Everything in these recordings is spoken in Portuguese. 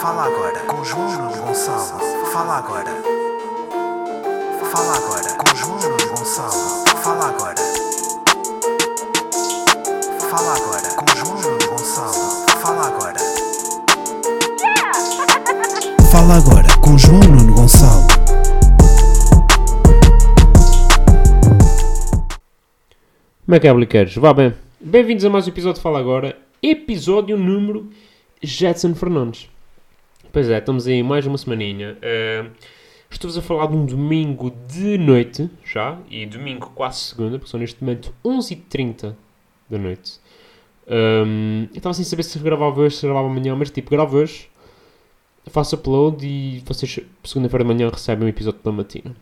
Fala agora com João Gonçalo. Fala agora. Fala agora com João Gonçalo. Fala agora. Fala agora com João Gonçalo. Fala agora. Fala agora com João Nuno Gonçalo. Como é que é, bliqueiros? Vá bem. Bem-vindos a mais um episódio de Fala Agora. Episódio número Jetson Fernandes. Pois é, estamos aí mais uma semaninha. Uh, Estou-vos a falar de um domingo de noite, já, e domingo quase segunda, porque são neste momento 11h30 da noite. Um, eu estava sem saber se gravava hoje, se gravava amanhã, mas tipo, gravo hoje, faço upload e vocês, segunda-feira de manhã, recebem um episódio da matina.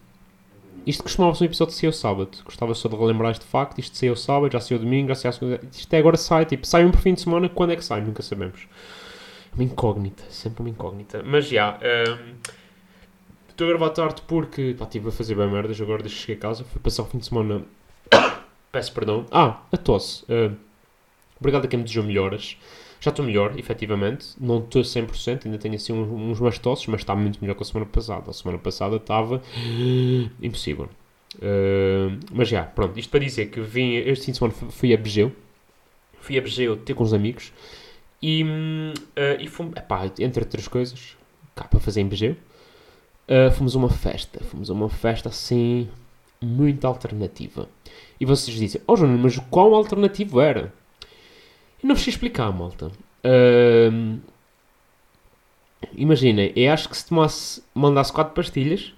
Isto costumava ser um episódio que saiu sábado. Gostava só de relembrar este facto. Isto saiu sábado, já saiu domingo, já saiu segunda. Isto até agora sai, tipo, sai um por fim de semana. Quando é que sai? Nunca sabemos. Uma incógnita, sempre uma incógnita. Mas já, um, estou a gravar tarde porque, estive a fazer bem merdas agora que cheguei a casa. Fui passar o fim de semana. Peço perdão. Ah, a tosse. Uh, obrigado a quem me desejou melhoras. Já estou melhor, efetivamente. Não estou 100%, ainda tenho assim uns, uns mais tosses, mas está muito melhor que a semana passada. A semana passada estava impossível. Uh, mas já, pronto. Isto para dizer que vim, este fim de semana fui a Begeu. Fui a Begeu ter com os amigos. E, uh, e fomos, epá, entre outras coisas, cá para fazer em Begeu. Uh, fomos a uma festa. Fomos a uma festa assim, muito alternativa. E vocês dizem, oh João, mas qual alternativo era? Eu não vos sei explicar, malta. Uh, Imaginem, eu acho que se tomasse, mandasse 4 pastilhas,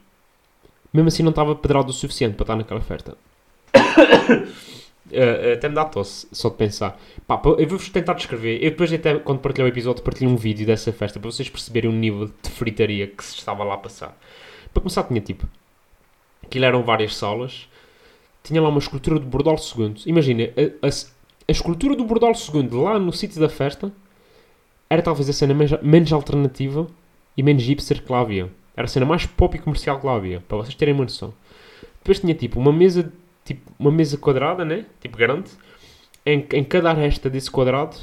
mesmo assim não estava pedrado o suficiente para estar naquela oferta. Uh, até me dá tosse, só de pensar. Pá, eu vou-vos tentar descrever. Eu depois, até quando partilhei o episódio, partilhei um vídeo dessa festa para vocês perceberem o nível de fritaria que se estava lá a passar. Para começar, tinha tipo. Aquilo eram várias salas. Tinha lá uma escultura do Bordal II. Imagina, a, a, a escultura do Bordal II lá no sítio da festa era talvez a cena menos, menos alternativa e menos hipster que lá havia. Era a cena mais pop e comercial que lá havia, para vocês terem uma noção. Depois tinha tipo uma mesa, tipo uma mesa quadrada, né? Tipo grande. Em, em cada aresta desse quadrado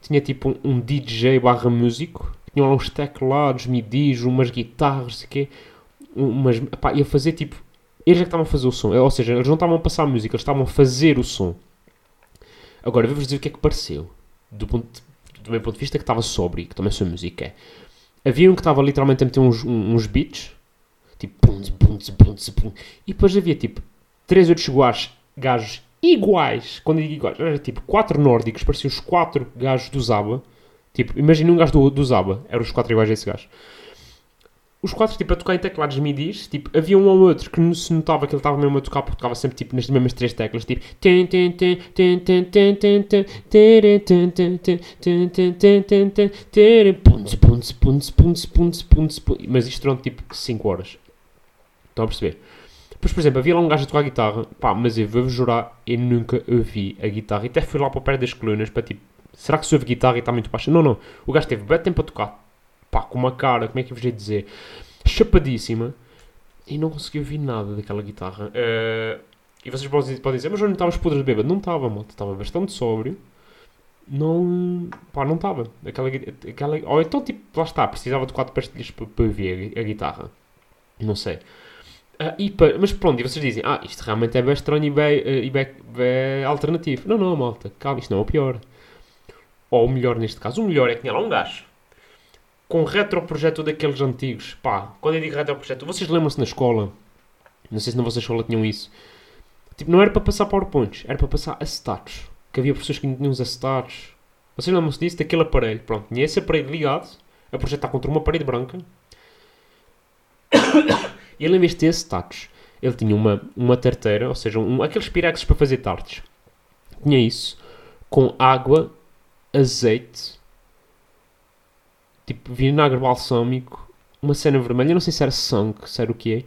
tinha tipo um, um DJ barra músico. Tinha lá uns teclados, midis, umas guitarras, sei quê. Umas, pá, ia fazer tipo... Eles é que estavam a fazer o som. Ou seja, eles não estavam a passar a música, eles estavam a fazer o som. Agora, vou-vos dizer o que é que pareceu. Do, ponto, do meu ponto de vista, que estava sóbrio, que também sou música. É. Havia um que estava literalmente a meter uns, uns beats, tipo pum, pum, pum, pum, e depois havia tipo três outros gajos, gajos iguais. Quando eu digo iguais, era tipo quatro nórdicos, pareciam os quatro gajos do Zaba. Tipo, imagina um gajo do, do Zaba, eram os quatro iguais a esse gajo os quatro, tipo, a tocar em teclados midis, tipo, havia um ou outro que se notava que ele estava mesmo a tocar, porque tocava sempre, tipo, nas mesmas três teclas, tipo... Mas isto durante, tipo, 5 horas. Estão a perceber? Depois, por exemplo, havia lá um gajo a tocar guitarra, pá, mas eu vou-vos jurar, eu nunca ouvi a guitarra, e até fui lá para o pé das colunas, para, tipo, será que se ouve guitarra e está muito baixa? Não, não, o gajo teve bem tempo a tocar, pá, com uma cara, como é que eu vos ia dizer, chapadíssima, e não consegui ouvir nada daquela guitarra. Uh, e vocês podem, dizer, mas eu não estavas podres de bêbado. Não estava, malta, estava bastante sóbrio. Não, pá, não estava. Aquela, aquela, ou então, tipo, lá está, precisava de quatro pastilhas para, para ouvir a, a, guitarra. Não sei. Uh, e para, mas pronto, e vocês dizem, ah, isto realmente é bem estranho e bem, bem, bem alternativo. Não, não, malta, calma, isto não é o pior. Ou o melhor neste caso. O melhor é que tinha lá um gajo com retroprojeto daqueles antigos. Pá, quando eu digo retroprojeto, vocês lembram-se na escola? Não sei se na vossa escola tinham isso. Tipo, não era para passar PowerPoints, era para passar acetatos. Que havia pessoas que tinham os acetatos. Vocês lembram-se disso? Daquele aparelho. Pronto, tinha esse aparelho ligado a projetar contra uma parede branca. E ele, em vez de ter acetatos, ele tinha uma, uma tarteira, ou seja, um, aqueles pirexes para fazer tartes. Tinha isso com água, azeite tipo vinagre balsâmico, uma cena vermelha, não sei se era sangue, se era o que é.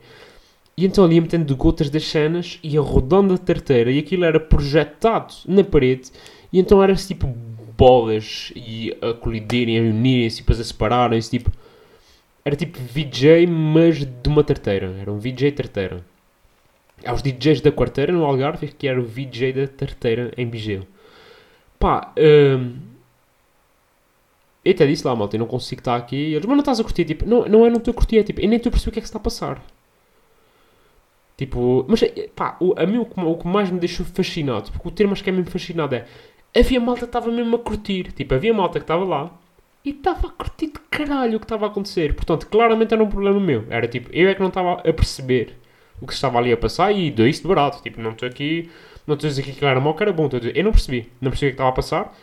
E então ali ia metendo gotas das cenas, ia rodando a tarteira e aquilo era projetado na parede. E então era tipo bolas e a colidirem, a unirem-se e depois a separarem-se. Tipo, era tipo VJ, mas de uma tarteira. Era um VJ tarteira. Há os DJs da quarteira no Algarve que era o VJ da tarteira em Bigeu. Pá, hum, eu até disse lá, malta, eu não consigo estar aqui. Eles, mas não estás a curtir? Tipo, não, não é não estou a curtir, é tipo, eu nem estou a perceber o que é que se está a passar. Tipo, mas pá, o, a mim o que, o que mais me deixou fascinado, porque o termo acho que é mesmo fascinado é havia malta que estava mesmo a curtir. Tipo, havia malta que estava lá e estava a curtir de caralho o que estava a acontecer. Portanto, claramente era um problema meu. Era tipo, eu é que não estava a perceber o que estava ali a passar e dou isso de barato. Tipo, não estou aqui, não estou a dizer que aquilo era mau, que era bom. Eu não percebi, não percebi o que estava a passar.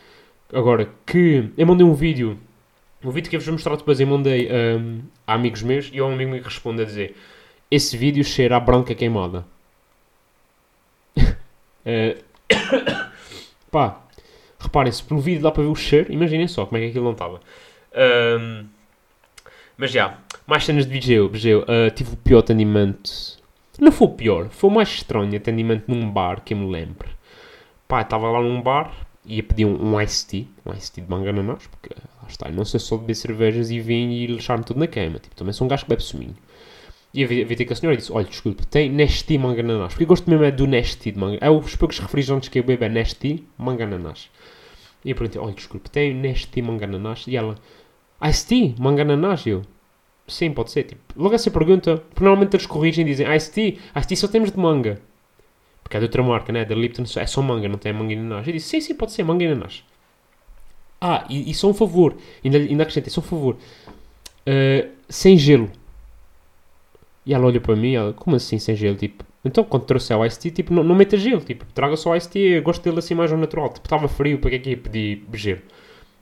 Agora, que eu mandei um vídeo, um vídeo que eu vos vou mostrar depois, eu mandei um, a amigos meus e um amigo me responde a dizer esse vídeo cheira a branca queimada. uh, pá, reparem-se, pelo vídeo dá para ver o cheiro, imaginem só como é que aquilo não estava. Um, mas já, mais cenas de Vigeu. Vigeu uh, tive o pior atendimento. Não foi o pior, foi o mais estranho atendimento num bar que eu me lembro. Pá, estava lá num bar, ia pedir um, um iced tea, um iced tea de manga ananás, porque lá está, não sei só beber cervejas e vinho e deixar-me tudo na cama. Tipo, também sou um gajo que bebe suminho. E vi ter com a senhora e disse: Olha, desculpe, tem Nesti manga ananás. Porque eu gosto mesmo é do Nesti de manga. É os poucos refrigerantes que eu bebo é Nesti manga ananás. E eu perguntei: Olha, desculpe, tem Nesti manga ananás? E ela: Ice tea manga ananás? E eu: Sim, pode ser. Tipo, logo essa pergunta, porque normalmente eles corrigem e dizem: Ice tea, Ice tea só temos de manga. Porque é de outra marca, né? Da Lipton é só manga, não tem manga ananás. Eu disse: Sim, sim, pode ser manga ananás. Ah, e, e só um favor, ainda, ainda acrescentei: só um favor, uh, sem gelo. E ela olha para mim, ela, como assim sem gelo? Tipo, então quando trouxe o Ice Tea, tipo, não, não meta gelo, tipo, traga só o Ice Tea, gosto dele assim mais ao natural. Tipo, estava frio, para que é que ia pedir gelo?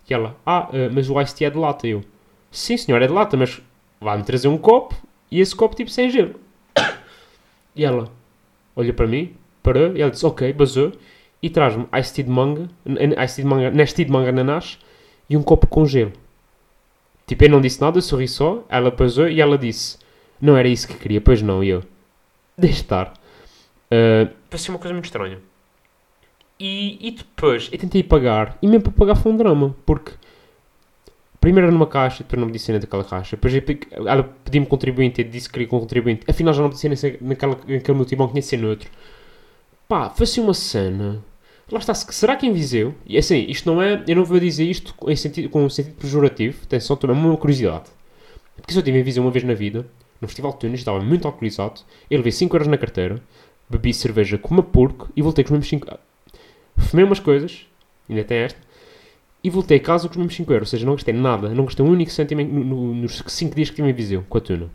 E ela, ah, uh, mas o Ice Tea é de lata. Eu, sim senhor, é de lata, mas vai-me trazer um copo e esse copo tipo sem gelo. E ela olha para mim, parou, e ela diz, ok, basou, e traz-me Ice Tea de manga, Ice Tea de manga, Nestea de manga ananás e um copo com gelo. Tipo, eu não disse nada, sorri só, ela basou e ela disse não era isso que queria, pois não, e eu. Deixe estar. Uh, uma coisa muito estranha. E, e depois eu tentei pagar, e mesmo para pagar foi um drama, porque primeiro era numa caixa, depois não me disse daquela caixa, depois ela pediu-me contribuinte, eu disse que queria contribuinte, afinal já não me disse naquela, naquele tinha ser noutro. Pá, foi assim uma cena. Lá está, será que em Viseu, e assim, isto não é, eu não vou dizer isto em sentido, com um sentido pejorativo, atenção, também é uma curiosidade. Porque se eu tive em Viseu uma vez na vida, no Festival de Tunis, estava muito alcoolizado. Eu levei 5 euros na carteira, bebi cerveja como a porco e voltei com os mesmos 5 Fumei umas coisas, ainda tem esta, e voltei a casa com os mesmos 5 euros. Ou seja, não gastei nada, não gastei um único cêntimo no, no, nos 5 dias que tive em Viseu com a tuna.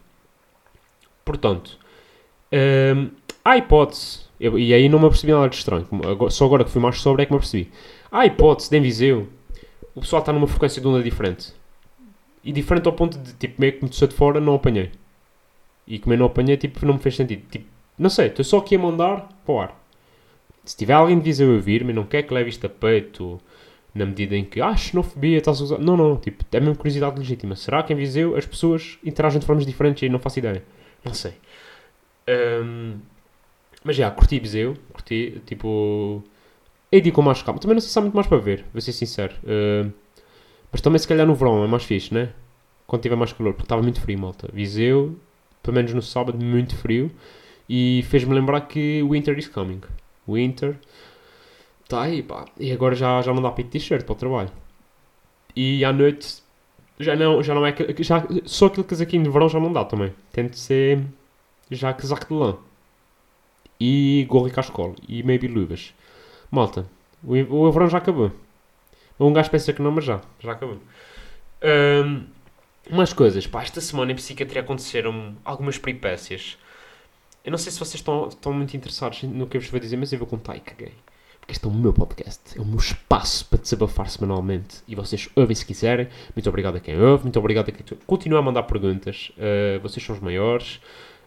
Portanto, hum, há hipótese, eu, e aí não me apercebi nada de estranho, só agora que fui mais sobre é que me apercebi. Há hipótese de em Viseu o pessoal está numa frequência de onda diferente. E diferente ao ponto de, tipo, meio que me de fora, não apanhei. E como eu não apanhei, tipo, não me fez sentido. Tipo, não sei, estou só aqui a mandar para o ar. Se tiver alguém de Viseu a ouvir-me, não quer que leve isto a peito, na medida em que, ah, xenofobia, estás a usar. Não, não, tipo, é mesmo curiosidade legítima. Será que em Viseu as pessoas interagem de formas diferentes e não faço ideia? Não sei. Um, mas já, curti Viseu, curti, tipo. E digo com mais calma. Também não sei se há muito mais para ver, vou ser sincero. Uh, mas também, se calhar, no verão é mais fixe, né? Quando tiver mais calor, porque estava muito frio, malta. Viseu, pelo menos no sábado, muito frio. E fez-me lembrar que Winter is coming. Winter. Tá aí, pá. E agora já, já não dá para ir t-shirt para o trabalho. E à noite já não, já não é. Já, só aquele casaquinho de verão já não dá também. Tem de ser já casaco de lã. E gorro e cascola. E maybe luvas. Malta, o, o verão já acabou. Um gajo pensa que não, mas já. Já acabou. Um, umas coisas, pá, esta semana em psiquiatria aconteceram algumas peripécias. Eu não sei se vocês estão, estão muito interessados no que eu vos vou dizer, mas eu vou contar e caguei. Porque este é o meu podcast, é o meu espaço para desabafar semanalmente. E vocês ouvem se quiserem. Muito obrigado a quem ouve, muito obrigado a quem continua a mandar perguntas. Uh, vocês são os maiores.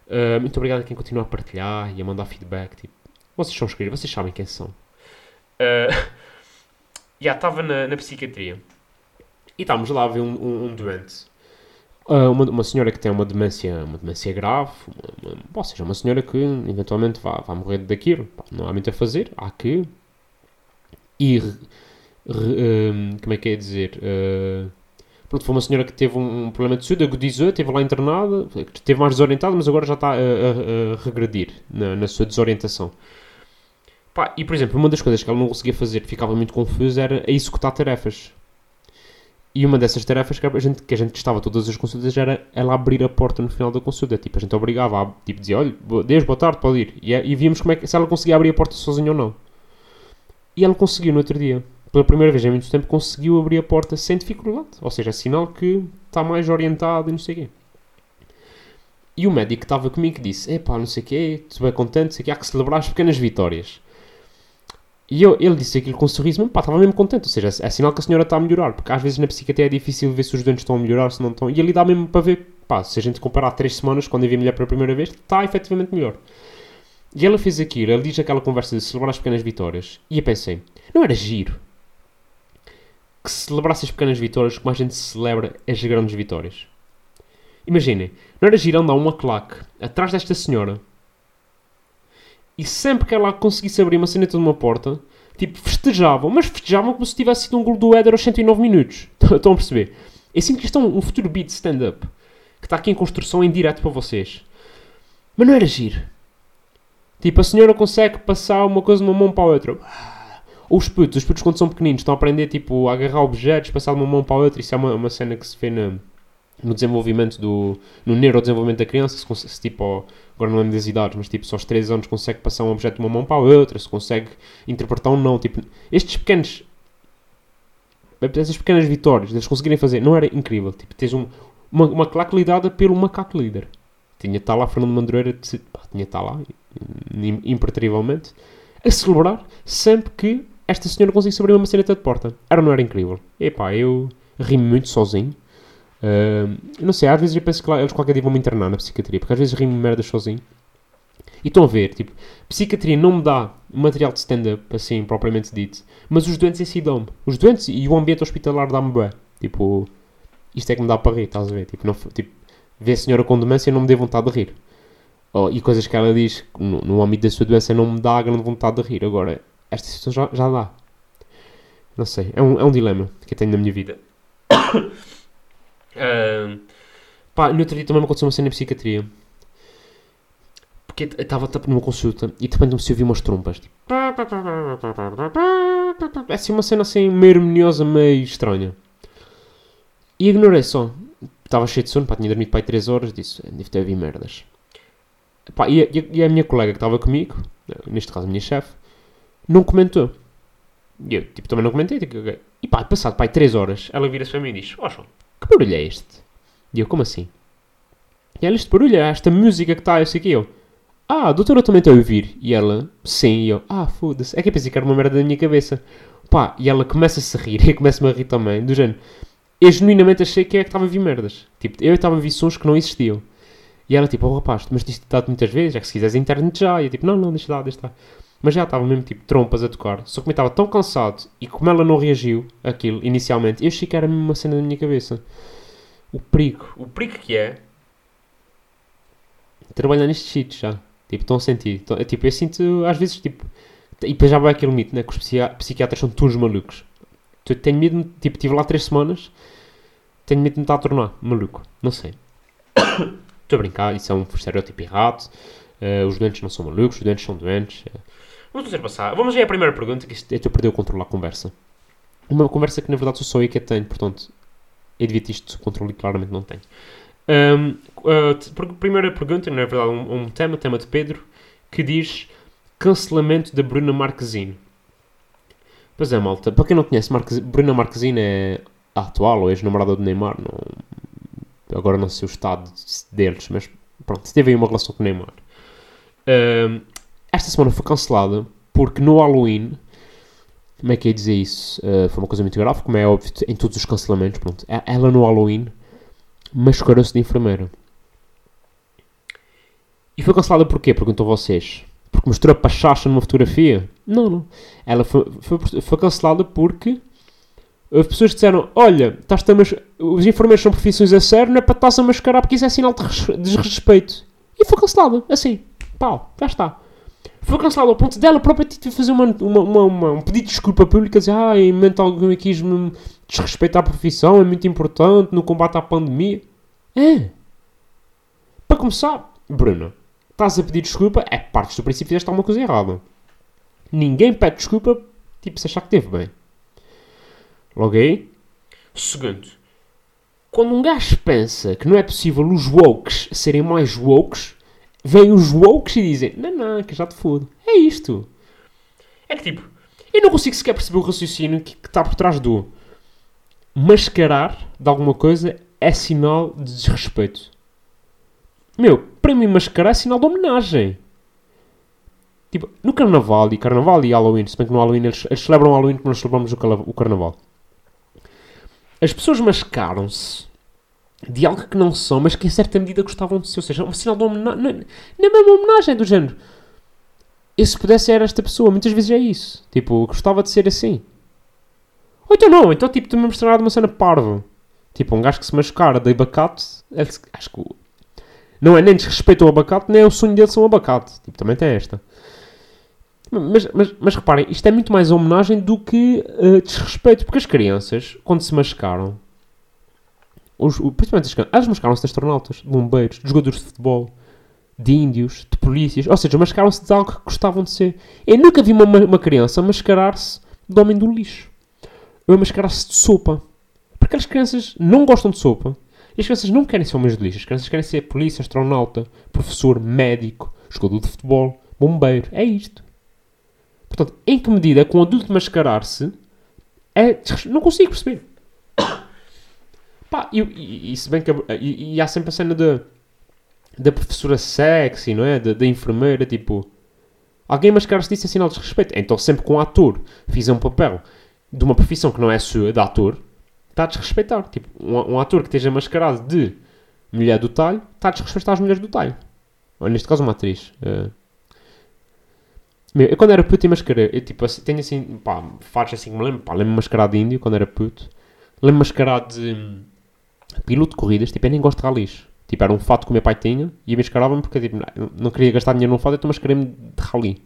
Uh, muito obrigado a quem continua a partilhar e a mandar feedback. Tipo, vocês são escolhidos, vocês sabem quem são. Uh, já estava na, na, psiquiatria. E estávamos lá a ver um, um, um doente uma, uma senhora que tem uma demência, uma demência grave, uma, uma, ou seja, uma senhora que eventualmente vai, vai morrer daquilo. Não há muito a fazer, há que ir. Um, como é que é dizer? Uh, pronto, foi uma senhora que teve um, um problema de saúde, agudizou, esteve lá internada, esteve mais desorientada, mas agora já está a, a, a regredir na, na, sua desorientação. Pá, e por exemplo, uma das coisas que ela não conseguia fazer, ficava muito confusa, era a executar tarefas. E uma dessas tarefas que a gente, que a gente testava todas as consultas era ela abrir a porta no final da consulta. Tipo, a gente obrigava a, tipo, dizia, olha, Deus, boa tarde, pode ir. E, e víamos como é que, se ela conseguia abrir a porta sozinha ou não. E ela conseguiu no outro dia. Pela primeira vez em muito tempo conseguiu abrir a porta sem dificuldade. Ou seja, é sinal que está mais orientado e não sei o quê. E o médico que estava comigo disse, epá, não sei o quê, estou bem contente, sei o quê, há que celebrar as pequenas vitórias. E eu, ele disse aquilo com um sorriso, mas pá, estava mesmo contente. Ou seja, é sinal que a senhora está a melhorar. Porque às vezes na psiquiatria é difícil ver se os doentes estão a melhorar, se não estão. E ali dá mesmo para ver, pá, se a gente comparar três semanas, quando eu vi a mulher pela primeira vez, está efetivamente melhor. E ela fez aquilo, ele diz aquela conversa de celebrar as pequenas vitórias. E eu pensei, não era giro que se celebrasse as pequenas vitórias como a gente celebra as grandes vitórias? Imaginem, não era giro andar uma claque atrás desta senhora e sempre que ela conseguisse abrir uma ceneta de uma porta, tipo, festejavam, mas festejavam como se tivesse sido um gol do Éder aos 109 minutos. Estão a perceber? Eu sinto que isto é um, futuro beat stand-up que está aqui em construção em direto para vocês. Mas não era giro. Tipo, a senhora consegue passar uma coisa de uma mão para a outra. Ou os putos, os putos quando são pequeninos estão a aprender tipo, a agarrar objetos, passar de uma mão para a outra. Isso é uma, uma cena que se vê na, no desenvolvimento do. no neurodesenvolvimento da criança. Se, se, tipo, agora não lembro das idades, mas tipo, só aos 3 anos consegue passar um objeto de uma mão para a outra, se consegue interpretar um não. Tipo, estes pequenos. Essas pequenas vitórias, eles conseguirem fazer, não era incrível. Tipo, tens um, uma, uma claque lidada pelo macaco líder. Tinha estar lá Fernando Madureira, pá, tinha estar lá, im- impertrivelmente, a celebrar sempre que esta senhora conseguisse abrir uma maçaneta de porta. Era ou não era incrível? Epá, eu ri-me muito sozinho. Ahm, não sei, às vezes eu penso que lá, eles qualquer dia vão me internar na psiquiatria, porque às vezes ri-me merdas sozinho. E estão a ver, tipo, psiquiatria não me dá material de stand-up, assim, propriamente dito, mas os doentes em si dão-me. Os doentes e o ambiente hospitalar dá-me bem. Tipo, isto é que me dá para rir, estás a ver? Tipo, não, tipo ver a senhora com demência não me dê vontade de rir. Oh, e coisas que ela diz no, âmbito da sua doença não me dá grande vontade de rir. Agora, esta situação já, já dá. Não sei, é um, é um dilema que eu tenho na minha vida. Pá, no outro dia também me aconteceu uma cena em psiquiatria. Porque eu estava numa consulta e de repente me se ouviu umas trompas. Tipo, é assim uma cena assim meio harmoniosa, meio estranha. E ignorei só. Estava cheio de sono, pá, tinha dormido para aí 3 horas, disse, "Eh, devo ter ouvido merdas. Pá, e, e e a minha colega que estava comigo, neste caso a minha chefe, não comentou. E eu, tipo, também não comentei. Tipo. E pá, passado, pá, 3 horas, ela vira-se para mim e diz, ó João, que barulho é este? E eu, como assim? E ela, este barulho é esta música que está, sei que eu. Ah, a doutora também está a ouvir. E ela, sim, e eu, ah, foda-se. É que eu pensei que era uma merda da minha cabeça. Pá, e ela começa-se a rir, e eu começo-me a rir também, do género. Eu genuinamente achei que é que estava a ouvir merdas. Tipo, eu estava a ouvir sons que não existiam. E ela, tipo, oh rapaz, mas isto dado muitas vezes, é que se quiseres internet já. E eu, tipo, não, não, deixa lá, deixa lá. Mas já estava mesmo, tipo, trompas a tocar. Só que eu estava tão cansado, e como ela não reagiu àquilo, inicialmente, eu achei que era mesmo uma cena da minha cabeça. O perigo. O perigo que é trabalhar nestes sítios já. Tipo, estão a sentir. Tão- tipo, eu sinto, às vezes, tipo... E depois já vai aquele mito, né? Que os psiqui- psiquiatras são todos malucos. Tenho medo, tipo, estive lá três semanas, tenho medo de me estar a tornar maluco. Não sei. Estou a brincar, isso é um estereótipo errado. Eh, os doentes não são malucos, os doentes são doentes. Eh, vamos fazer passar. Vamos ver a primeira pergunta, que isto, eu estou a perder o controle da conversa. Uma conversa que na verdade sou só eu que a tenho, portanto, eu devia ter isto controle e claramente não tenho. Ahm, ah, t- per- primeira pergunta, na verdade, um, um tema, tema de Pedro, que diz cancelamento da Bruna Marquezine. Pois é, malta. Para quem não conhece, Marquez- Bruna Marquezine é a atual ou ex-namorada do Neymar. Não, agora não sei o estado deles, mas pronto, teve aí uma relação com o Neymar. Ahm, esta semana foi cancelada porque no Halloween, como é que é dizer isso? Ah, foi uma coisa muito grave, como é óbvio em todos os cancelamentos. Pronto, ela no Halloween mascarou-se de enfermeira. E foi cancelada porquê? Perguntam vocês. Porque mostrou a pachacha numa fotografia? Não, não. Ela foi, foi, foi cancelada porque as pessoas disseram: Olha, estás a mas os enfermeiros são profissões a sério, não é para estás a mascarar porque isso é sinal de res- desrespeito. E foi cancelada, assim. Pau, já está. Foi cancelada ao ponto dela própria ter de fazer uma, uma, uma- uma- um pedido de desculpa pública, dizer: Ah, em momento algum quis-me desrespeitar a profissão, é muito importante no combate à pandemia. É. Para começar, Bruno, estás a pedir desculpa, é parte do princípio fizeste alguma coisa errada. Ninguém pede desculpa, tipo, se achar que teve bem. Logo aí. Segundo, quando um gajo pensa que não é possível os wokes serem mais wokes, vêm os wokes e dizem: Não, não, que já te fodo. É isto. É que tipo, eu não consigo sequer perceber o raciocínio que está por trás do mascarar de alguma coisa é sinal de desrespeito. Meu, para mim mascarar é sinal de homenagem. Tipo, no Carnaval, e Carnaval e Halloween, se bem que no Halloween eles, eles celebram o Halloween como nós celebramos o, o Carnaval. As pessoas mascaram-se de algo que não são, mas que em certa medida gostavam de ser. Ou seja, um sinal de homenagem. É mesmo homenagem do género. Eu se pudesse ser esta pessoa, muitas vezes é isso. Tipo, gostava de ser assim. Ou então não, então tipo, tu me mostrar de uma cena parva. Tipo, um gajo que se mascara de abacate, acho que não é nem desrespeito ao abacate, nem é o sonho dele ser um abacate. Tipo, também tem esta. Mas, mas, mas reparem, isto é muito mais homenagem do que eh, desrespeito, porque as crianças, quando se mascaram, os, o- principalmente as elas mascaram-se de astronautas, de bombeiros, de jogadores de futebol, de índios, de polícias, ou seja, mascaram-se de algo que gostavam de ser. Eu nunca vi uma, uma criança mascarar-se de homem do lixo. Ou mascarar-se de sopa. Porque as crianças não gostam de sopa. E as crianças não querem ser homens de lixo. As crianças querem ser polícia, astronauta, professor, médico, jogador de futebol, bombeiro. É isto. Portanto, em que medida que um adulto mascarar-se é. Não consigo perceber. Pá, e, e, e se bem que. E, e há sempre a cena da. Da professora sexy, não é? Da, da enfermeira, tipo. Alguém mascarar-se disso é sinal de desrespeito. Então, sempre que um ator fizer um papel de uma profissão que não é sua, de ator, está a desrespeitar. Tipo, um, um ator que esteja mascarado de mulher do talho, está a desrespeitar as mulheres do talho. Ou neste caso, uma atriz. eh. Meu, eu quando era puto e mascarei, eu tipo, assim, tenho assim, pá, fatos assim me lembro, pá, lembro-me mascarado de índio quando era puto. Lembro-me mascarado de piloto de corridas, tipo, eu nem gosto de ralis. Tipo, era um fato que o meu pai tinha e eu mascarava-me porque, tipo, não, queria gastar dinheiro num fato, então mascarei-me de rali.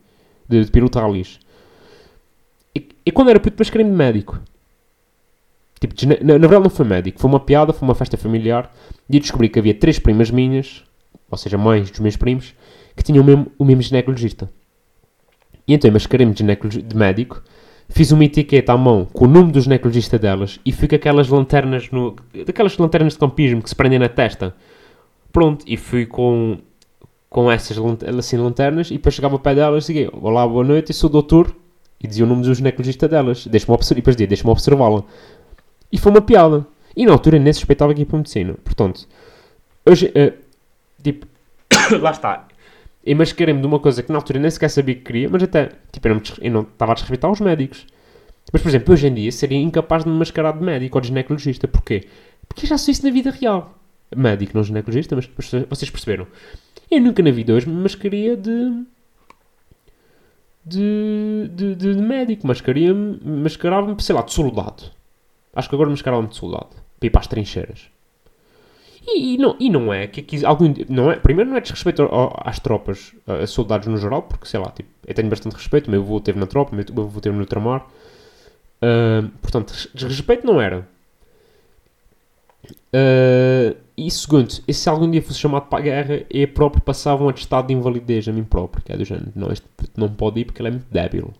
De, de piloto de ralis. E, e quando era puto, mascarei-me de médico. Tipo, na, na verdade não foi médico, foi uma piada, foi uma festa familiar e eu descobri que havia três primas minhas, ou seja, mães dos meus primos, que tinham o mesmo, o mesmo ginecologista. E então eu mascarei-me de, de médico, fiz uma etiqueta à mão com o nome do ginecologista delas e fui com aquelas lanternas, no, daquelas lanternas de campismo que se prendem na testa. Pronto, e fui com, com essas assim, lanternas e depois chegava ao pé delas e dizia, olá, boa noite, eu sou o doutor, e dizia o nome do ginecologista delas, deixa-me observar, e depois dizia, deixa-me observá-la. E foi uma piada. E na altura nem suspeitava que ia para a medicina. Portanto, hoje, eh, tipo, lá está. Eu mascarei-me de uma coisa que na altura nem sequer sabia que queria, mas até, tipo, eu não, eu não estava a desrespeitar os médicos. Mas, por exemplo, hoje em dia seria incapaz de me mascarar de médico ou de ginecologista. Porquê? Porque eu já sou isso na vida real. Médico, não ginecologista, mas mas vocês perceberam. Eu nunca na vida hoje me mascaria de... De, de, de, de médico. Mascaria-me, mascarava-me, sei lá, de soldado. Acho que agora mascarava-me de soldado. Para ir para as trincheiras. E, e não, e não é que aqui algum, não é, primeiro não é desrespeito ao- às tropas, a, soldados no geral, porque sei lá, tipo, eu tenho bastante respeito, meu avô teve na tropa, meu avô teve no ultramar. Ah, portanto, des- desrespeito não era. Ah, e segundo, e se algum dia fosse chamado para a guerra, eu próprio passava um atestado de invalidez a mim próprio, que é do género, não, este não pode ir porque ele é muito débil.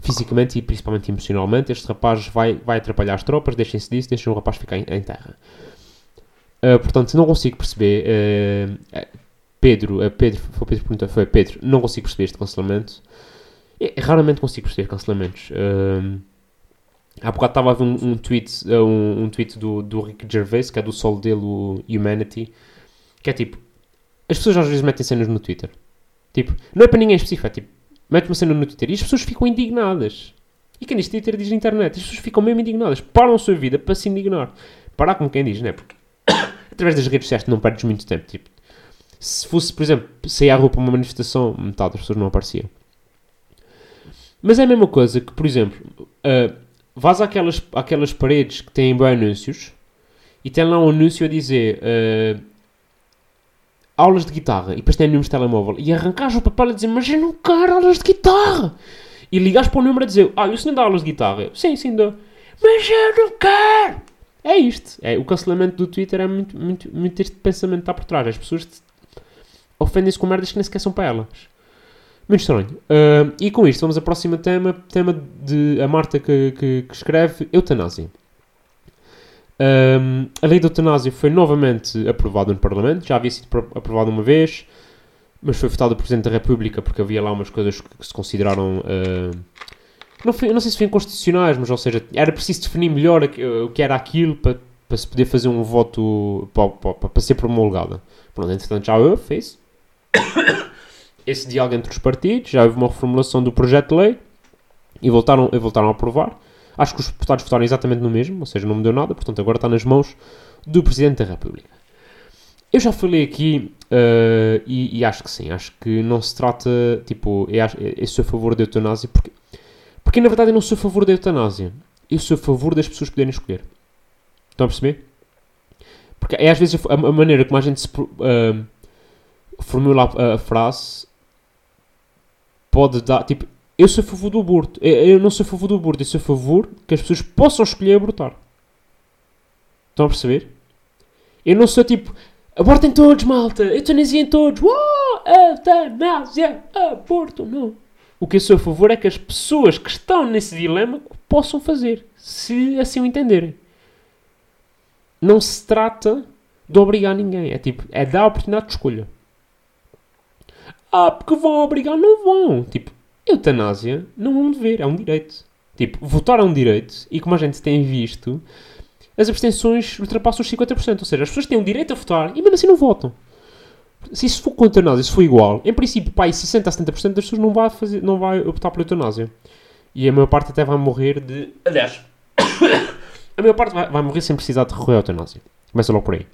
Fisicamente e principalmente emocionalmente, este rapaz vai, vai atrapalhar as tropas, deixem-se disso, deixem o rapaz ficar em, em terra. Uh, portanto, não consigo perceber. uh, Pedro, uh, Pedro, foi Pedro foi Pedro, não consigo perceber este cancelamento. Eu raramente consigo perceber cancelamentos. Uh, há bocado estava a ver um, um tweet, um, um tweet do, do Rick Gervais, que é do solo dele, o Humanity, que é tipo: as pessoas às vezes metem cenas no Twitter. Tipo, não é para ninguém específico, é tipo, mete uma cena no Twitter e as pessoas ficam indignadas. E quem diz Twitter diz internet. As pessoas ficam mesmo indignadas. Param a sua vida para se indignar. Parar como quem diz, não é? Porque através das redes sociais tu não perdes muito tempo. Tipo, se fosse, por exemplo, sair à rua para uma manifestação, metade das pessoas não apareciam. Mas é a mesma coisa que, por exemplo, uh, vais àquelas, àquelas paredes que têm bem anúncios e tem lá um anúncio a dizer uh, aulas de guitarra e depois tem números de telemóvel e arrancares o papel a dizer mas eu não quero aulas de guitarra e ligas para o número a dizer ah, o senhor dá aulas de guitarra? Sim, sim, dou. Mas eu não quero! É isto. É, o cancelamento do Twitter é muito, muito, muito este pensamento que está por trás. As pessoas ofendem-se com merdas que nem sequer são para elas. Muito estranho. Ah, e com isto, vamos ao próximo tema. Tema de a Marta que, que, que escreve Eutanásia. Um, a lei da eutanásia foi novamente aprovada no Parlamento, já havia sido pro- aprovada uma vez, mas foi votada por Presidente da República porque havia lá umas coisas que, que se consideraram. uh, não, foi- não sei se foram inconstitucionais, mas ou seja, era preciso definir melhor aqu- o que era aquilo para, para se poder fazer um voto para, para, para ser promulgada. Pronto, entretanto já houve, fez esse diálogo entre os partidos, já houve uma reformulação do projeto de lei e voltaram, e voltaram a aprovar. Acho que os deputados votaram exatamente no mesmo, ou seja, não mudou nada, portanto agora está nas mãos do Presidente da República. Eu já falei aqui eh, e, e acho que sim, acho que não se trata, tipo, eu, acho- eu sou a favor da eutanásia porque, porque na verdade eu não sou a favor da eutanásia, eu sou a favor das pessoas poderem escolher. Estão a perceber? Porque é às vezes a, a maneira como a gente se eh, formula a, a frase pode dar, tipo, eu sou a favor do aborto. Eu, eu não sou a favor do aborto, eu sou a favor que as pessoas possam escolher abortar. Estão a perceber? Eu não sou tipo, abortem todos, malta, eutanasiem todos, uau, eutanásia, aborto, não. O que a favor é que as pessoas que estão nesse dilema possam fazer, se assim o entenderem. Não se trata de obrigar ninguém, é tipo, é dar a oportunidade de escolha. Ah, porque vão obrigar, não vão. Tipo, eutanásia não é um dever, é um direito. Tipo, votar é um direito e como a gente tem visto, as abstenções ultrapassam os 50%. Ou seja, as pessoas têm o direito a votar e mesmo assim não votam. Se isso for com eutanásia, se for igual, em princípio, pá, aí 60 a 70% das pessoas não vai, fazer, não vai optar pela eutanásia. E a maior parte até vai morrer de. Aliás, a maior parte vai, vai morrer sem precisar de recorrer à eutanásia. Começa logo por aí.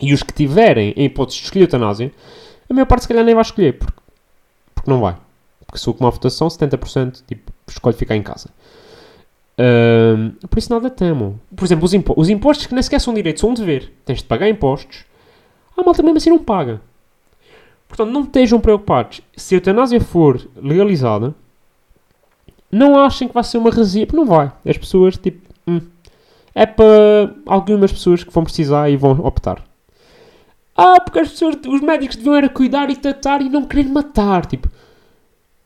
E os que tiverem a hipótese de escolher a eutanásia, a maior parte se calhar nem vai escolher, porque, porque não vai. Porque se com uma votação, 70% tipo, escolhe ficar em casa. Ahm, por isso nada temam. Por exemplo, os, impo- os impostos que nem sequer são direitos, são um dever. Tens de pagar impostos. A malta mesmo assim não paga. Portanto, não estejam preocupados. Se a eutanásia for legalizada, não achem que vai ser uma heresia, porque não vai. As pessoas, tipo, hum, é para algumas pessoas que vão precisar e vão optar. Ah, porque as pessoas, os médicos deviam era cuidar e tratar e não querer matar. Tipo,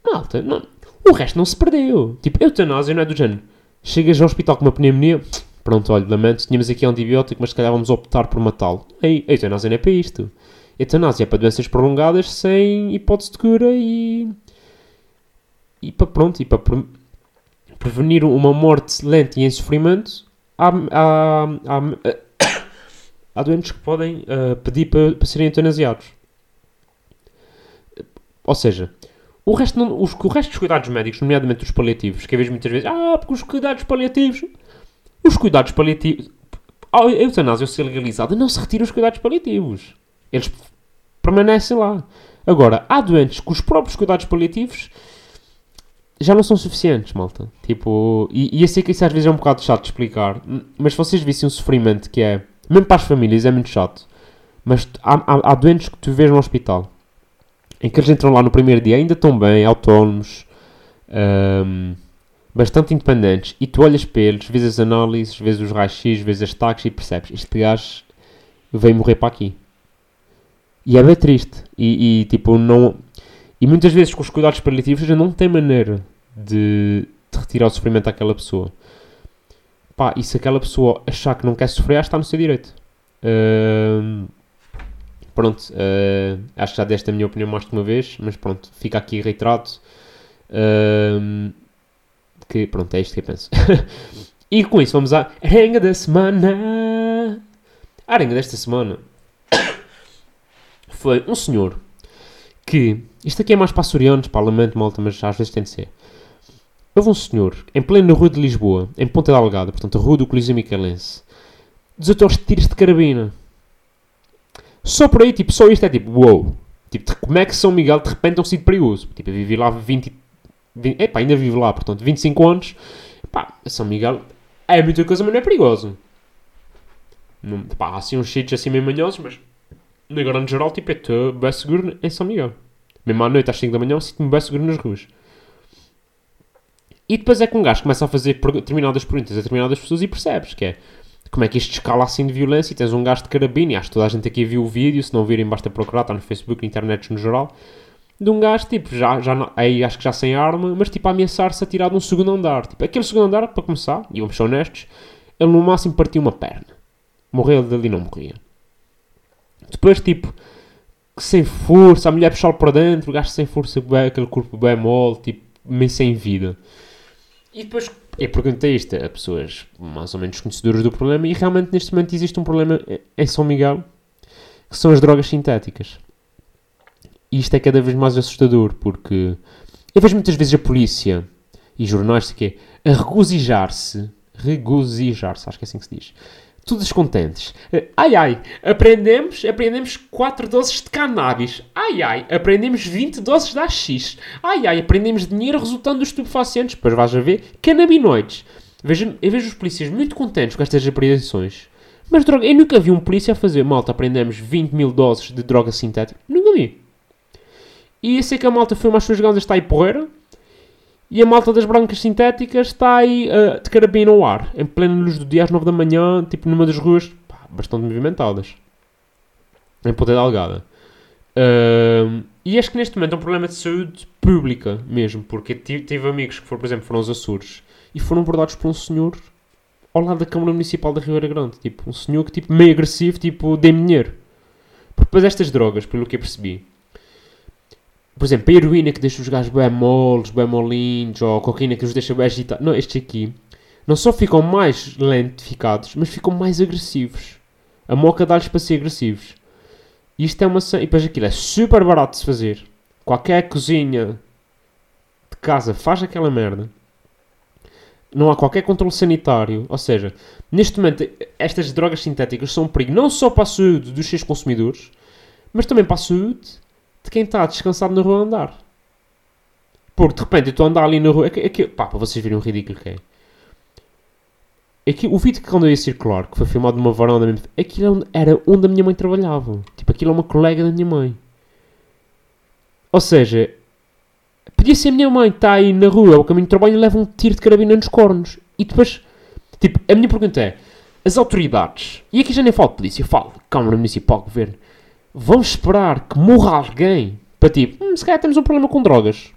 malta, não, o resto não se perdeu. Tipo, eutanásia não é do género. Chegas ao hospital com uma pneumonia, pronto, olha, lamento, tínhamos aqui antibiótico, mas se calhar vamos optar por matá-lo. Ei, eutanásia não é para isto. Eutanásia é para doenças prolongadas sem hipótese de cura e. e para pronto, e para pre- prevenir uma morte lenta e em sofrimento. Há, há, há, há doentes que podem ah, pedir para, para serem eutanasiados. Ou seja, o resto, não, os, o resto dos cuidados médicos, nomeadamente os paliativos, que eu vejo muitas vezes, ah, porque os cuidados paliativos. Os cuidados paliativos. A eutanásia ser legalizada, não se retiram os cuidados paliativos. Eles permanecem lá. Agora, há doentes que os próprios cuidados paliativos já não são suficientes, malta. Tipo, e, e eu sei que isso às vezes é um bocado chato de explicar, mas vocês vissem o sofrimento que é, mesmo para as famílias, é muito chato. Mas há, há, há doentes que tu vês no hospital em que eles entram lá no primeiro dia, ainda estão bem, autónomos, ahm, bastante independentes, e tu olhas para eles, vês as análises, vês os raios-x, vês as taxas e percebes, este gajo veio morrer para aqui. E é bem triste. E, e, tipo, não. E muitas vezes com os cuidados paliativos já não tem maneira de, de retirar o sofrimento àquela pessoa. Pá, e se aquela pessoa achar que não quer sofrer, está no seu direito. Ahm, pronto, ah, acho que já deste a minha opinião mais de uma vez, mas pronto, fica aqui reiterado. Ahm, que pronto, é isto que eu penso. e com isso vamos à arenga da semana. A arenga desta semana foi um senhor que. Isto aqui é mais para açorianos, para lamento, malta, mas às vezes tem de ser. Houve um senhor, em plena rua de Lisboa, em Ponta da Algada, portanto a rua do Coliseu Micalense, desatou aos tiros de carabina. Só por aí, tipo, só isto é tipo, wow. Tipo, como é que São Miguel de repente é um sítio perigoso? Tipo, eu vivi lá 20, 20 epá, ainda vivo lá, portanto, 25 anos. São Miguel é muita coisa, mas não é perigoso. Não, pá, há assim uns sítios assim meio manhosos, mas na grande geral, tipo, eu estou bem seguro em São Miguel. Mesmo à noite, às 5 da manhã, eu sinto-me bem seguro nas ruas. E depois é que um gajo começa a fazer determinadas perguntas a determinadas pessoas e percebes que é como é que isto escala assim de violência e tens um gajo de carabina, e acho que toda a gente aqui viu o vídeo, se não virem basta procurar, está no Facebook, na internet no geral, de um gajo, tipo, já, já aí acho que já sem arma, mas tipo a ameaçar-se a tirar de um segundo andar. Tipo, aquele segundo andar, para começar, e vamos ser honestos, ele no máximo partiu uma perna. Morrer dali não morria. Depois, tipo, sem força, a mulher puxá-lo para dentro, o gajo sem força, bem, aquele corpo bem mole, tipo, meio sem vida. E depois eu perguntei isto a pessoas mais ou menos conhecedoras do problema e realmente neste momento existe um problema em São Miguel que são as drogas sintéticas. E isto é cada vez mais assustador porque eu vejo muitas vezes a polícia e jornais que a regozijar-se, regozijar-se, acho que é assim que se diz, todos contentes. Ai ai, aprendemos, aprendemos 4 doses de cannabis. Ai ai, aprendemos 20 doses de AX. Ai ai, aprendemos dinheiro resultando dos estupefacientes. Depois vais a ver canabinoides. Vejo, eu vejo os polícias muito contentes com estas apreensões. Mas droga, eu nunca vi um polícia a fazer, malta, aprendemos 20 mil doses de droga sintética. Nunca vi. E eu sei que a malta foi umas suas gandas, está aí porreira. E a malta das brancas sintéticas está aí uh, de carabina ao ar, em plena luz do dia às 9 da manhã, tipo numa das ruas pá, bastante movimentadas. Em Ponta Delgada. Uh, e acho que neste momento é um problema de saúde pública mesmo, porque tive amigos que, foram, por exemplo, foram aos Açores e foram abordados por um senhor ao lado da Câmara Municipal da Ribeira Grande. Tipo, um senhor que, tipo, meio agressivo, tipo, dê dinheiro. Porque depois estas drogas, pelo que eu percebi, por exemplo, a heroína que deixa os gajos bem moles, bem molinhos, ou a cocaína que os deixa bem agitados. Não, estes aqui não só ficam mais lentificados, mas ficam mais agressivos. A moca dá-lhes para ser agressivos. E isto é uma... E depois aquilo é super barato de se fazer. Qualquer cozinha de casa faz aquela merda. Não há qualquer controle sanitário. Ou seja, neste momento, estas drogas sintéticas são um perigo não só para a saúde dos seus consumidores, mas também para a saúde de quem está descansado na rua a andar. Porque de repente eu estou a andar ali na rua. É que, pá, para vocês verem o ridículo que é. É que o vídeo que quando eu ia circular, que foi filmado numa varanda mesmo, aquilo era onde a minha mãe trabalhava. Tipo, aquilo é uma colega da minha mãe. Ou seja, podia ser a minha mãe, está aí na rua, ao caminho de trabalho, e leva um tiro de carabina nos cornos. E depois, tipo, a minha pergunta é: as autoridades, e aqui já nem falo de polícia, falo Câmara Municipal, Governo, vamos esperar que morra alguém para tipo, hum, se calhar temos um problema com drogas.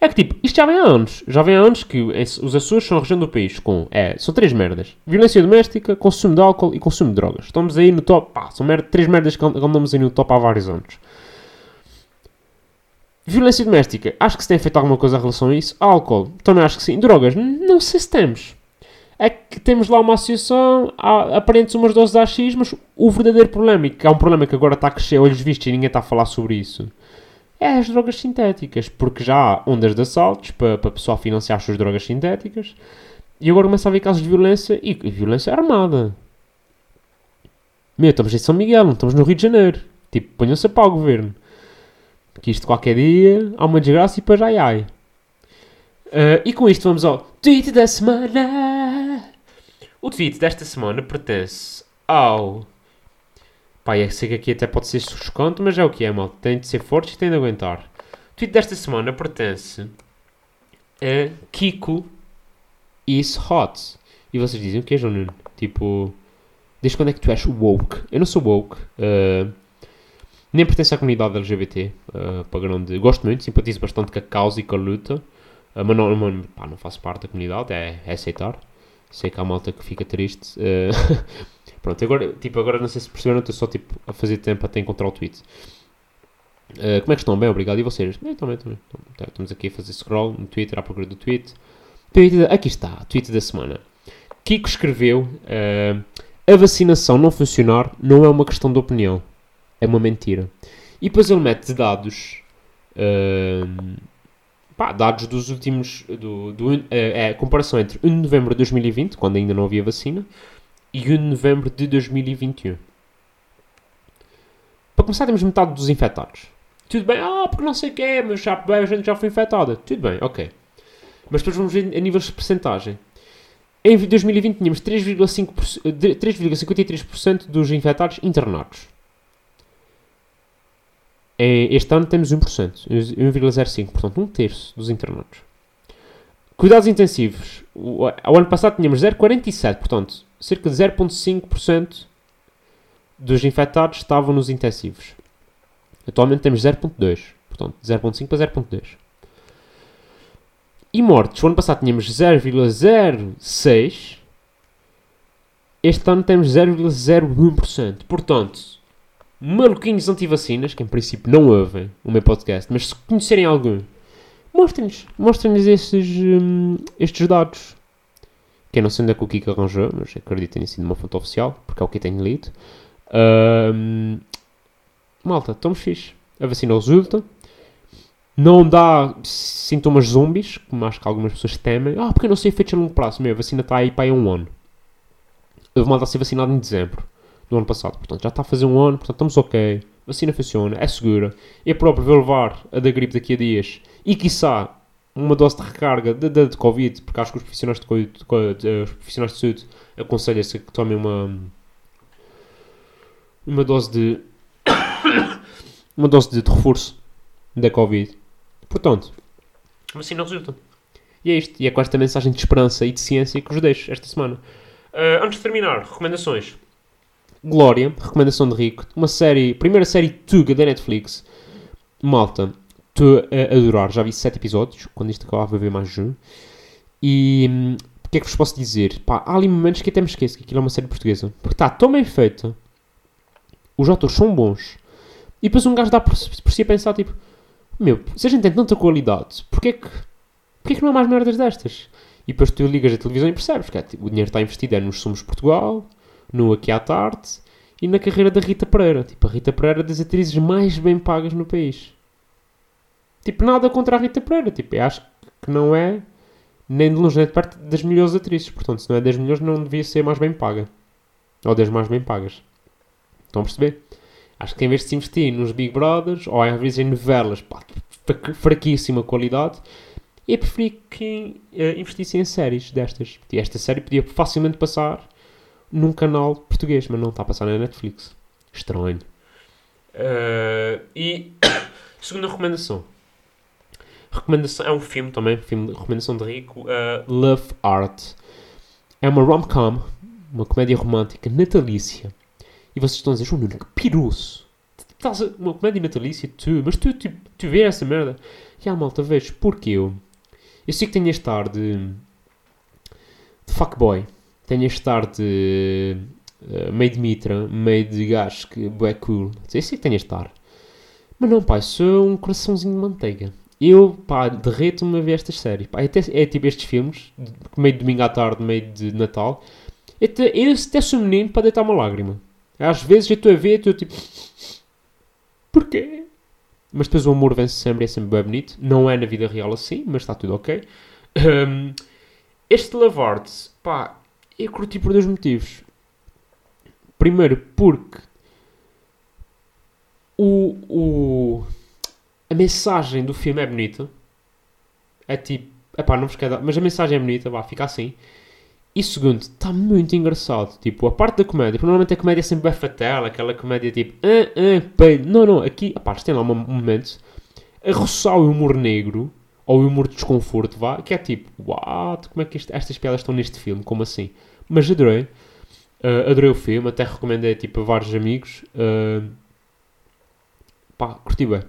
É que tipo, isto já vem há anos. Já vem há anos que os Açores são a região do país com. É, são três merdas: violência doméstica, consumo de álcool e consumo de drogas. Estamos aí no top. Pá, são mer três merdas que andamos aí no top há vários anos. Violência doméstica, acho que se tem feito alguma coisa em relação a isso. Álcool, também acho que sim. Drogas, não sei se temos é que temos lá uma associação, aparentes umas doses de mas o verdadeiro problema, e que é um problema que agora está a crescer olhos vistos e ninguém está a falar sobre isso, é as drogas sintéticas, porque já há ondas de assaltos para, para pessoal financiar as suas drogas sintéticas, e agora começa a haver casos de violência, e, e violência armada. Meu, estamos em São Miguel, não estamos no Rio de Janeiro. Tipo, ponham-se a pau governo. Que isto qualquer dia há uma desgraça e depois ai ai. Uh, e com isto vamos ao tweet da semana. O tweet desta semana pertence ao. Pá, eu sei que aqui até pode ser desconto, mas é o que é, mal. Tem de ser forte e tem de aguentar. O tweet desta semana pertence a Kiko is hot. E vocês dizem o que é, João Nuno? Tipo, desde quando é que tu és woke? Eu não sou woke. Uh, nem pertenço à comunidade LGBT. Uh, para grande. Gosto muito, simpatizo bastante com a causa e com a luta. Uh, mas não, não, pá, não faço parte da comunidade, é, é, aceitar. Sei que há malta que fica triste. Uh, pronto, agora, tipo, agora não sei se perceberam, estou só tipo, a fazer tempo até encontrar o tweet. Uh, como é que estão? Bem, obrigado. E vocês? Bem, também, também. Então, estamos aqui a fazer scroll no Twitter, à procura do tweet. tweet aqui está, tweet da semana. Kiko escreveu: uh, A vacinação não funcionar não é uma questão de opinião, é uma mentira. E depois ele mete dados. Uh, pá, dados dos últimos. Do, do, é, é, a comparação entre 1 de novembro de 2020, quando ainda não havia vacina, e 1 de novembro de 2021. Para começar, temos metade dos infectados. Tudo bem, ah, porque não sei o que é, mas já, a gente já foi infectada. Tudo bem, ok. Mas depois vamos ver a níveis de percentagem. Em 2020 tínhamos 3,53% dos infectados internados. É, este ano temos 1%, 1,05%, portanto um terço dos internados. Cuidados intensivos. O, ano passado tínhamos 0,47%, portanto cerca de 0,5% dos infectados estavam nos intensivos. Atualmente temos 0,2%, portanto 0,5% para 0,2%. E mortes. O ano passado tínhamos 0,06%. Este ano temos 0,01%. Portanto, maluquinhos anti-vacinas, que em princípio não ouvem o meu podcast, mas se conhecerem algum, mostrem-nos. Mostrem-nos estes, hum, estes dados. Que eu não sei onde é que o Kiko arranjou, mas acredito tenha sido uma fonte oficial, porque é o que eu tenho lido. Hum, malta, estamos fixe. A vacina resulta. Não dá sintomas zombies, como acho que algumas pessoas temem. Ah, porque eu não sei efeitos a longo prazo. Meu, a vacina está aí para aí um ano. Houve malta a ser vacinado em dezembro do ano passado. Portanto, já está a fazer um ano, portanto, estamos ok. A vacina funciona, é segura. Eu próprio vou levar a da gripe daqui a dias. E, quiçá, uma dose de recarga de, de, de Covid, porque acho que os profissionais de, COVID, de, de, os profissionais de saúde aconselham-se que tomem uma, uma dose de uma dose de, de reforço da Covid. Portanto, a vacina resulta. E é isto. E é com esta mensagem de esperança e de ciência que vos deixo esta semana. Uh, antes de terminar, recomendações. Glória, recomendação de Rico. Uma série, primeira série Tuga da Netflix. Malta, estou a adorar. Já vi 7 episódios. Quando isto acabar, vou ver mais um. E hum, o que é que vos posso dizer? Pá, há ali momentos que até me esqueço que aquilo é uma série portuguesa. Porque está tão bem feita. Os atores são bons. E depois um gajo dá por, por si a pensar, tipo... Meu, se a gente tem tanta qualidade, porquê que, porquê que não há mais merdas destas? E depois tu ligas a televisão e percebes que é, tipo, o dinheiro está investido é nos Somos Portugal, no Aqui à Tarde e na carreira da Rita Pereira. Tipo, a Rita Pereira é das atrizes mais bem pagas no país. Tipo, nada contra a Rita Pereira. Tipo, eu acho que não é nem de longe nem de perto das melhores atrizes. Portanto, se não é das melhores, não devia ser mais bem paga. Ou das mais bem pagas. Estão a perceber? Acho que em vez de se investir nos Big Brothers, ou às vezes em novelas, pá, fraquíssima qualidade, eu preferi que uh, investissem em séries destas. E esta série podia facilmente passar num canal português, mas não está a passar na Netflix. Estranho. Uh, e segunda recomendação. Recomendação é um filme também, filme, recomendação de Rico, uh, Love Art. É uma rom-com, uma comédia romântica natalícia e vocês estão a dizer, Nuno, que piruço. Estás uma comédia natalícia, tu, mas tu, tu, tu vês essa merda? E a malta, vejo, porque eu, eu sei que tenho este ar de, de fuckboy, tenho este ar de uh, meio de mitra, meio de gajo que é cool. Eu sei que tenho este ar. Mas não, pá, sou um coraçãozinho de manteiga. Eu, pá, derreto-me a ver estas séries. Pá, até, é tipo estes filmes, meio de domingo à tarde, meio de Natal. Eu até, eu até sou menino para deitar uma lágrima. Às vezes eu estou a ver e estou tipo. Porquê? Mas depois o amor vence sempre, é sempre bem bonito. Não é na vida real assim, mas está tudo ok. Um, este Lavard, pá, eu curti por dois motivos. Primeiro, porque o, o, a mensagem do filme é bonita. É tipo, epá, não vos quero dar, mas a mensagem é bonita, vá, fica assim. E segundo, está muito engraçado. Tipo, a parte da comédia, porque normalmente a comédia é sempre bem fatela, aquela comédia tipo, ah, ah, peido. Não, não, aqui, a parte tem lá um momento a roçar o humor negro, ou o humor de desconforto, vá, que é tipo, what, como é que isto, estas piadas estão neste filme, como assim? Mas adorei, uh, adorei o filme, até recomendei tipo a vários amigos, uh, pá, curti bem.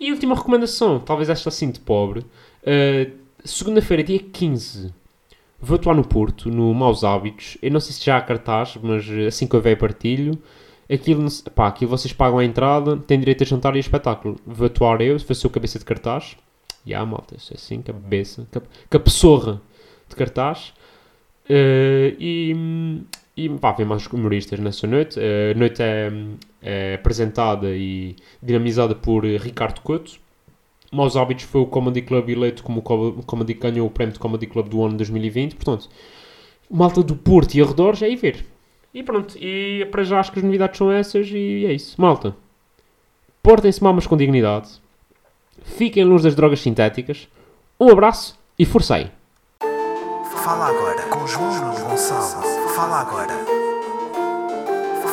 E última recomendação, talvez esta assim de pobre, uh, segunda-feira, dia 15 Vou atuar no Porto, no Maus Hábitos. Eu não sei se já há cartaz, mas assim que eu vejo partilho. Aquilo, pá, aquilo vocês pagam a entrada, têm direito a jantar e a espetáculo. Vou atuar eu, vou ser o cabeça de cartaz. E yeah, malta, isso é assim, cabeça, cabeçorra de cartaz. Uh, e, e pá, vem mais humoristas nessa noite. Uh, a noite é, é apresentada e dinamizada por Ricardo Couto Maus Hábitos foi o Comedy Club eleito como o Comedy ganhou o prémio de Comedy Club do ano 2020. Portanto, malta do Porto e arredores, é aí ver. E pronto, e para já acho que as novidades são essas e é isso. Malta, portem-se mal, mas com dignidade. Fiquem longe das drogas sintéticas. Um abraço e forcei. Fala agora com João Gonçalo. Fala agora.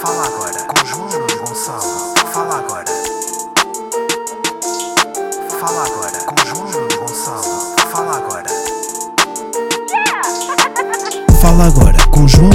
Fala agora com João Gonçalo. Fala agora. Fala agora com João Gonçalo. Fala agora. Fala agora com João